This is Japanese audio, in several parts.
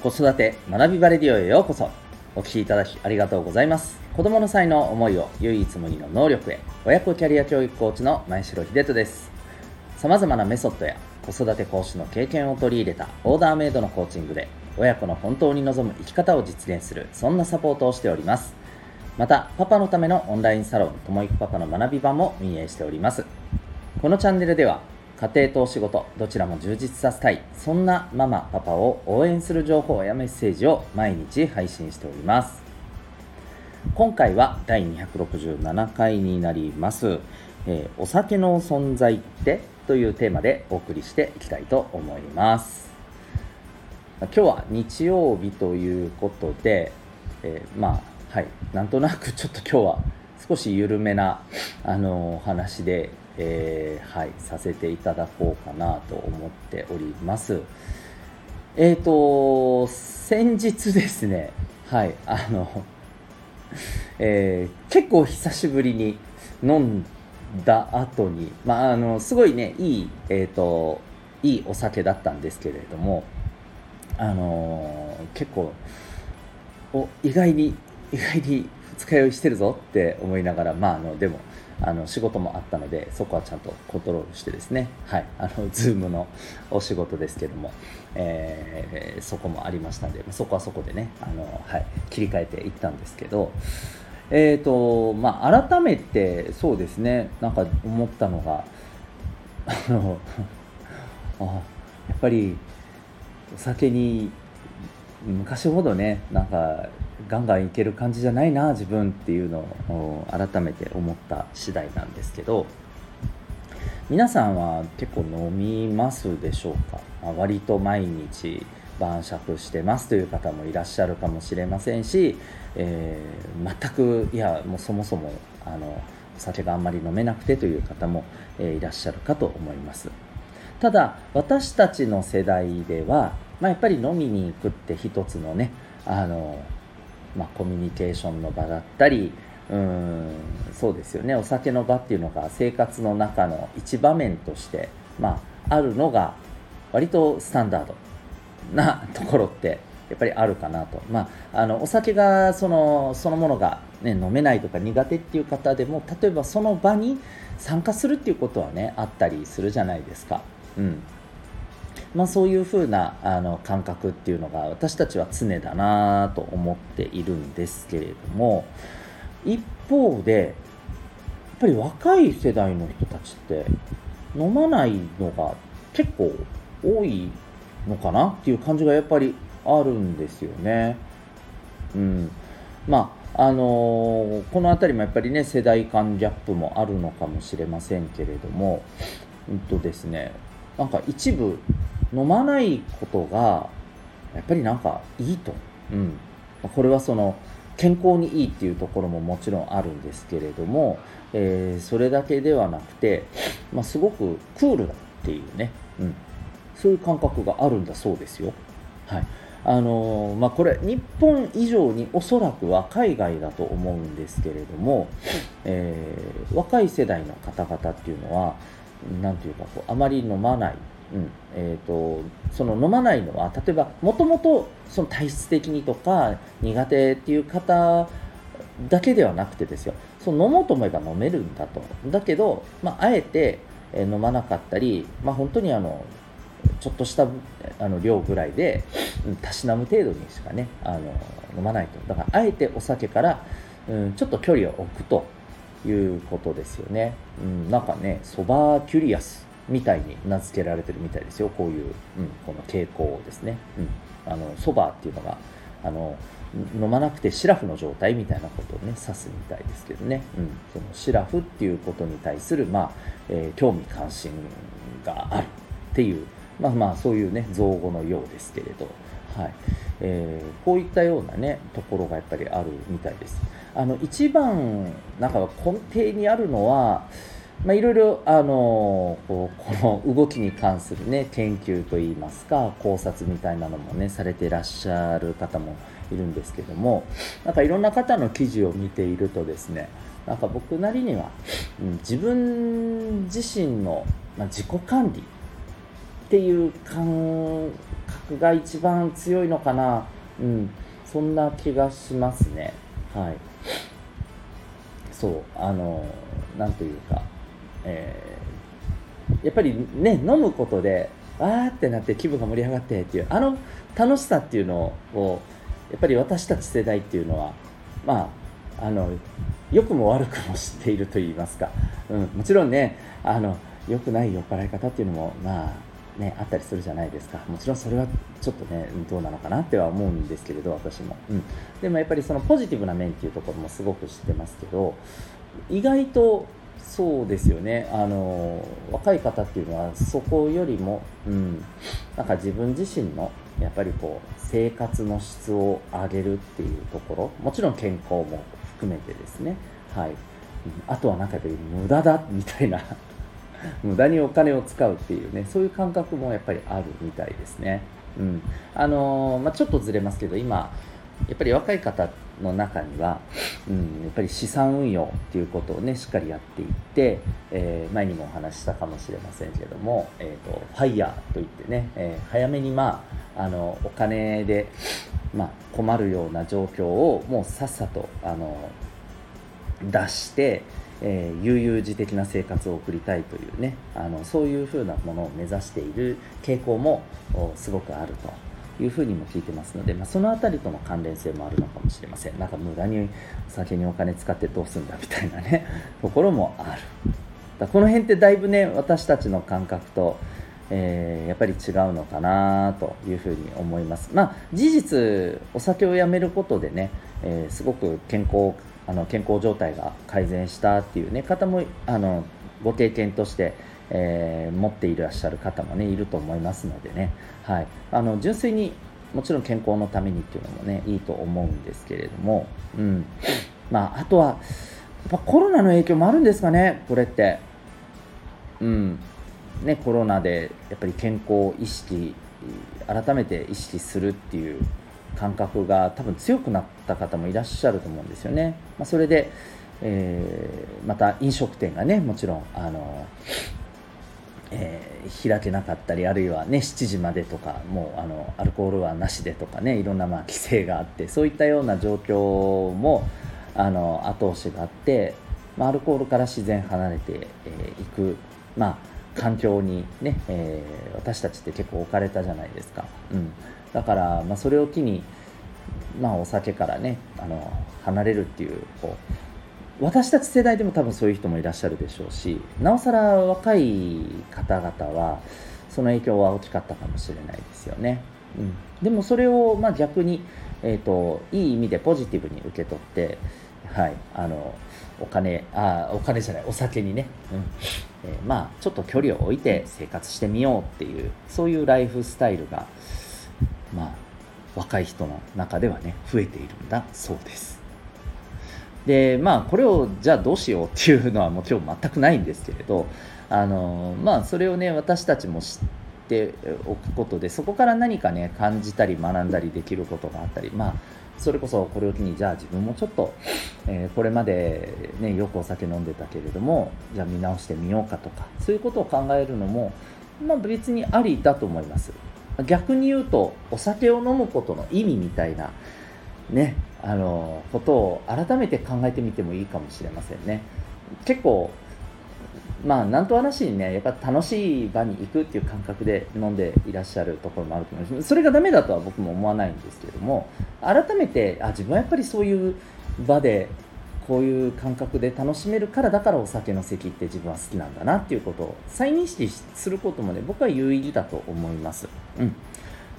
子育て学びバレディオへようこそ。お聞きいただきありがとうございます。子供の才能思いを唯一無二の能力へ。親子キャリア教育コーチの前城秀人です。様々なメソッドや子育て講師の経験を取り入れたオーダーメイドのコーチングで親子の本当に望む生き方を実現するそんなサポートをしております。またパパのためのオンラインサロンともいくパパの学び場も運営しております。このチャンネルでは家庭とお仕事どちらも充実させたい。そんなママパパを応援する情報やメッセージを毎日配信しております。今回は第267回になります「えー、お酒の存在って?」というテーマでお送りしていきたいと思います。今日は日曜日ということで、えー、まあはいなんとなくちょっと今日は少し緩めなあのお話でえー、はい、させていただこうかなと思っております。えっ、ー、と、先日ですね、はい、あの、えー、結構久しぶりに飲んだ後に、まあ、あの、すごいね、いい、えっ、と、いいお酒だったんですけれども、あの結構、お、意外に、意外に二日酔いしてるぞって思いながら、まあ、あの、でも、あの仕事もあったのでそこはちゃんとコントロールしてですね。はい。あのズームのお仕事ですけども、えー、そこもありましたのでそこはそこでねあの、はい、切り替えていったんですけど。えーとまあ、改めてそうですね。なんか思ったのがあの あやっぱりお酒に昔ほどねなんかガンガンいける感じじゃないな自分っていうのを改めて思った次第なんですけど皆さんは結構飲みますでしょうか、まあ、割と毎日晩酌してますという方もいらっしゃるかもしれませんし、えー、全くいやもうそもそもあのお酒があんまり飲めなくてという方も、えー、いらっしゃるかと思います。ただ私たちの世代では、まあ、やっぱり飲みに行くって一つのねあのまあ、コミュニケーションの場だったりうんそうですよね。お酒の場っていうのが生活の中の一場面として、まあ、あるのが割とスタンダードなところってやっぱりあるかなと、まあ、あのお酒がそのそのものが、ね、飲めないとか苦手っていう方でも例えばその場に参加するっていうことはねあったりするじゃないですか。うん。まあ、そういうふうなあの感覚っていうのが私たちは常だなと思っているんですけれども一方でやっぱり若い世代の人たちって飲まないのが結構多いのかなっていう感じがやっぱりあるんですよね。うん、まああのー、この辺りもやっぱりね世代間ギャップもあるのかもしれませんけれども、うんとですね、なんか一部飲まないことがやっぱりなんかいいと、うん、これはその健康にいいっていうところももちろんあるんですけれども、えー、それだけではなくて、まあ、すごくクールだっていうね、うん、そういう感覚があるんだそうですよ。はい。あのー、まあ、これ日本以上におそらくは海外だと思うんですけれども、えー、若い世代の方々っていうのは何ていうかこうあまり飲まない。うん。えーと、その飲まないのは例えばもともと体質的にとか苦手っていう方だけではなくてですよ。その飲もうと思えば飲めるんだと。だけど、まあ、あえて飲まなかったり、まあ、本当にあのちょっとしたあの量ぐらいでたしなむ程度にしかねあの飲まないと。だからあえてお酒から、うん、ちょっと距離を置くと。いうことですよね、うん、なんかねソバーキュリアスみたいに名付けられてるみたいですよ。こういう、うん、この傾向ですね、うん、あのそばっていうのがあの飲まなくてシラフの状態みたいなことをね指すみたいですけどね、うん、そのシラフっていうことに対する、まあえー、興味関心があるっていうまあまあそういうね造語のようですけれど、はい。えー、こういったようなねところがやっぱりあるみたいです。あの一番なんか根底にあるのはまあ、いろいろ、あのこの動きに関する、ね、研究といいますか考察みたいなのも、ね、されていらっしゃる方もいるんですけどもなんかいろんな方の記事を見ているとですねなんか僕なりには、うん、自分自身の、まあ、自己管理っていう感覚が一番強いのかな、うん、そんな気がしますね。はい、そう。あのなんというか、えー、やっぱりね飲むことでわーってなって気分が盛り上がってっていうあの楽しさっていうのをやっぱり私たち世代っていうのはまああの良くも悪くも知っていると言いますか、うん、もちろんねあの良くない酔っ払い方っていうのもまあね、あったりするじゃないですか。もちろんそれはちょっとねどうなのかなっては思うんですけれど私も、うん、でもやっぱりそのポジティブな面っていうところもすごく知ってますけど意外とそうですよね。あの若い方っていうのはそこよりも、うん、なんか自分自身のやっぱりこう生活の質を上げるっていうところもちろん健康も含めてですね。はい。あとはなんかやっぱり無駄だみたいな無駄にお金を使うっていうねそういう感覚もやっぱりあるみたいですね。うんあのー、まあ、ちょっとずれますけど今やっぱり若い方の中には、うん、やっぱり資産運用っていうことをねしっかりやっていって、えー、前にもお話ししたかもしれませんけども、えーと、ファイヤーといってね、えー、早めにまああのお金で、まあ、困るような状況をもうさっさとあの出して、えー、悠々自適な生活を送りたいというねあのそういうふうなものを目指している傾向もすごくあるというふうにも聞いてますので、まあ、その辺りとの関連性もあるのかもしれませんなんか無駄にお酒にお金使ってどうすんだみたいなね ところもあるだこの辺ってだいぶね私たちの感覚とえー、やっぱり違うのかなというふうに思います。まあ、事実お酒をやめることでね、えー、すごく健康あの健康状態が改善したっていう、ね、方もあのご経験として、えー、持っていらっしゃる方も、ね、いると思いますのでね、はい、あの純粋にもちろん健康のためにっていうのもねいいと思うんですけれども、うん。まあ、あとはやっぱコロナの影響もあるんですかねこれって。うん。ね、コロナでやっぱり健康を意識改めて意識するっていう感覚が多分強くなった方もいらっしゃると思うんですよね。まあ、それで、えー、また飲食店がねもちろんあの、えー、開けなかったりあるいはね7時までとかもうあのアルコールはなしでとかねいろんなまあ規制があってそういったような状況もあの後押しがあって、まあ、アルコールから自然離れてい、えー、く、まあ、環境にね、えー、私たちって結構置かれたじゃないですか。うんだから、まあ、それを機に、まあ、お酒からねあの離れるっていうこう私たち世代でも多分そういう人もいらっしゃるでしょうしなおさら若い方々はその影響は大きかったかもしれないですよね。うん、でもそれをまあ逆に、えーと、いい意味でポジティブに受け取って、はい、あのお金あお金じゃないお酒にね、うん。えー、まあちょっと距離を置いて生活してみようっていうそういうライフスタイルがまあ、若い人の中ではね増えているんだそうです。でまあこれをじゃあどうしようっていうのはもちろん全くないんですけれどあのまあそれをね私たちも知っておくことでそこから何かね感じたり学んだりできることがあったりまあそれこそこれを機にじゃあ自分もちょっと、えー、これまで、ね、よくお酒飲んでたけれどもじゃあ見直してみようかとかそういうことを考えるのも、まあ、別にありだと思います。逆に言うとお酒を飲むことの意味みたいなねあのことを改めて考えてみてもいいかもしれませんね。結構まあなんと話にねやっぱ楽しい場に行くっていう感覚で飲んでいらっしゃるところもあると思います。それがダメだとは僕も思わないんですけれども改めてあ自分はやっぱりそういう場でこういう感覚で楽しめるからだからお酒の席って自分は好きなんだなっていうことを再認識することもね僕は有意義だと思います。うん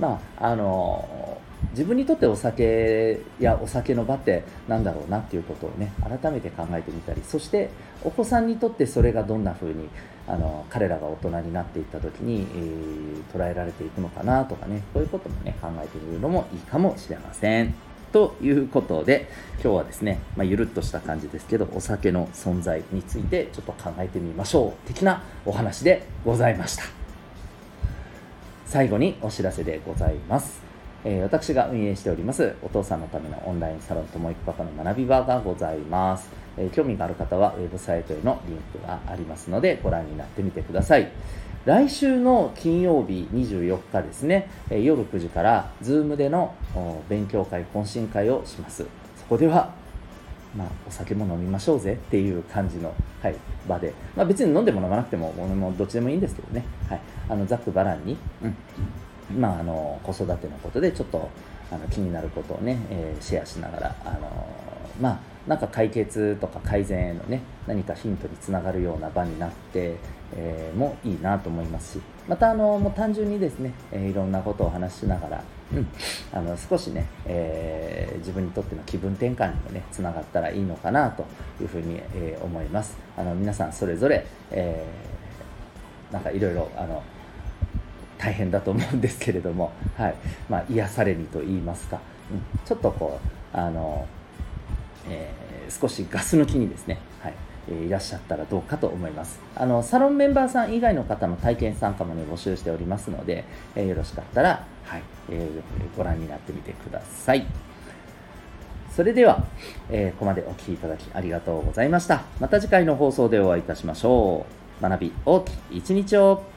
まああの自分にとってお酒やお酒の場ってなんだろうなっていうことをね改めて考えてみたりそしてお子さんにとってそれがどんな風にあの彼らが大人になっていった時に、えー、捉えられていくのかなとかねこういうこともね考えてみるのもいいかもしれません。ということで今日はですね、まあ、ゆるっとした感じですけどお酒の存在についてちょっと考えてみましょう的なお話でございました。最後にお知らせでございます。えー、私が運営しておりますお父さんのためのオンラインサロンともいくパパの学び場がございます、えー、興味がある方はウェブサイトへのリンクがありますのでご覧になってみてください。来週の金曜日24日ですね、え夜9時から Zoom での勉強会懇親会をします。そこではまあ、お酒も飲みましょうぜ。っていう感じの、はい、場で、まあ、別に飲んでも飲まなくてももどっちでもいいんですけどね、はい、あのざっくばらんに、うん。まあ、あの子育てのことでちょっとあの気になることをね、えー、シェアしながら、あのまあ、なんか解決とか改善へのね何かヒントにつながるような場になって、えー、もいいなと思いますしまたあのもう単純にですね、えー、いろんなことを話しながら、うん、あの少しね、えー、自分にとっての気分転換にもねつながったらいいのかなというふうに、え思います。あの皆さんそれぞれ、えなんかいろいろあの大変だと思うんですけれども、はい。まあ、癒されにと言いますか、うん、ちょっとこうあの、えー、少しガス抜きにですね、はいえー、いらっしゃったらどうかと思います。あのサロンメンバーさん以外の方の体験参加も、ね、募集しておりますので、えー、よろしかったら、はいえー、ご覧になってみてください。それでは、えー、ここまでお聴きいただきありがとうございました。また次回の放送でお会いいたしましょう。学び大きい一日を。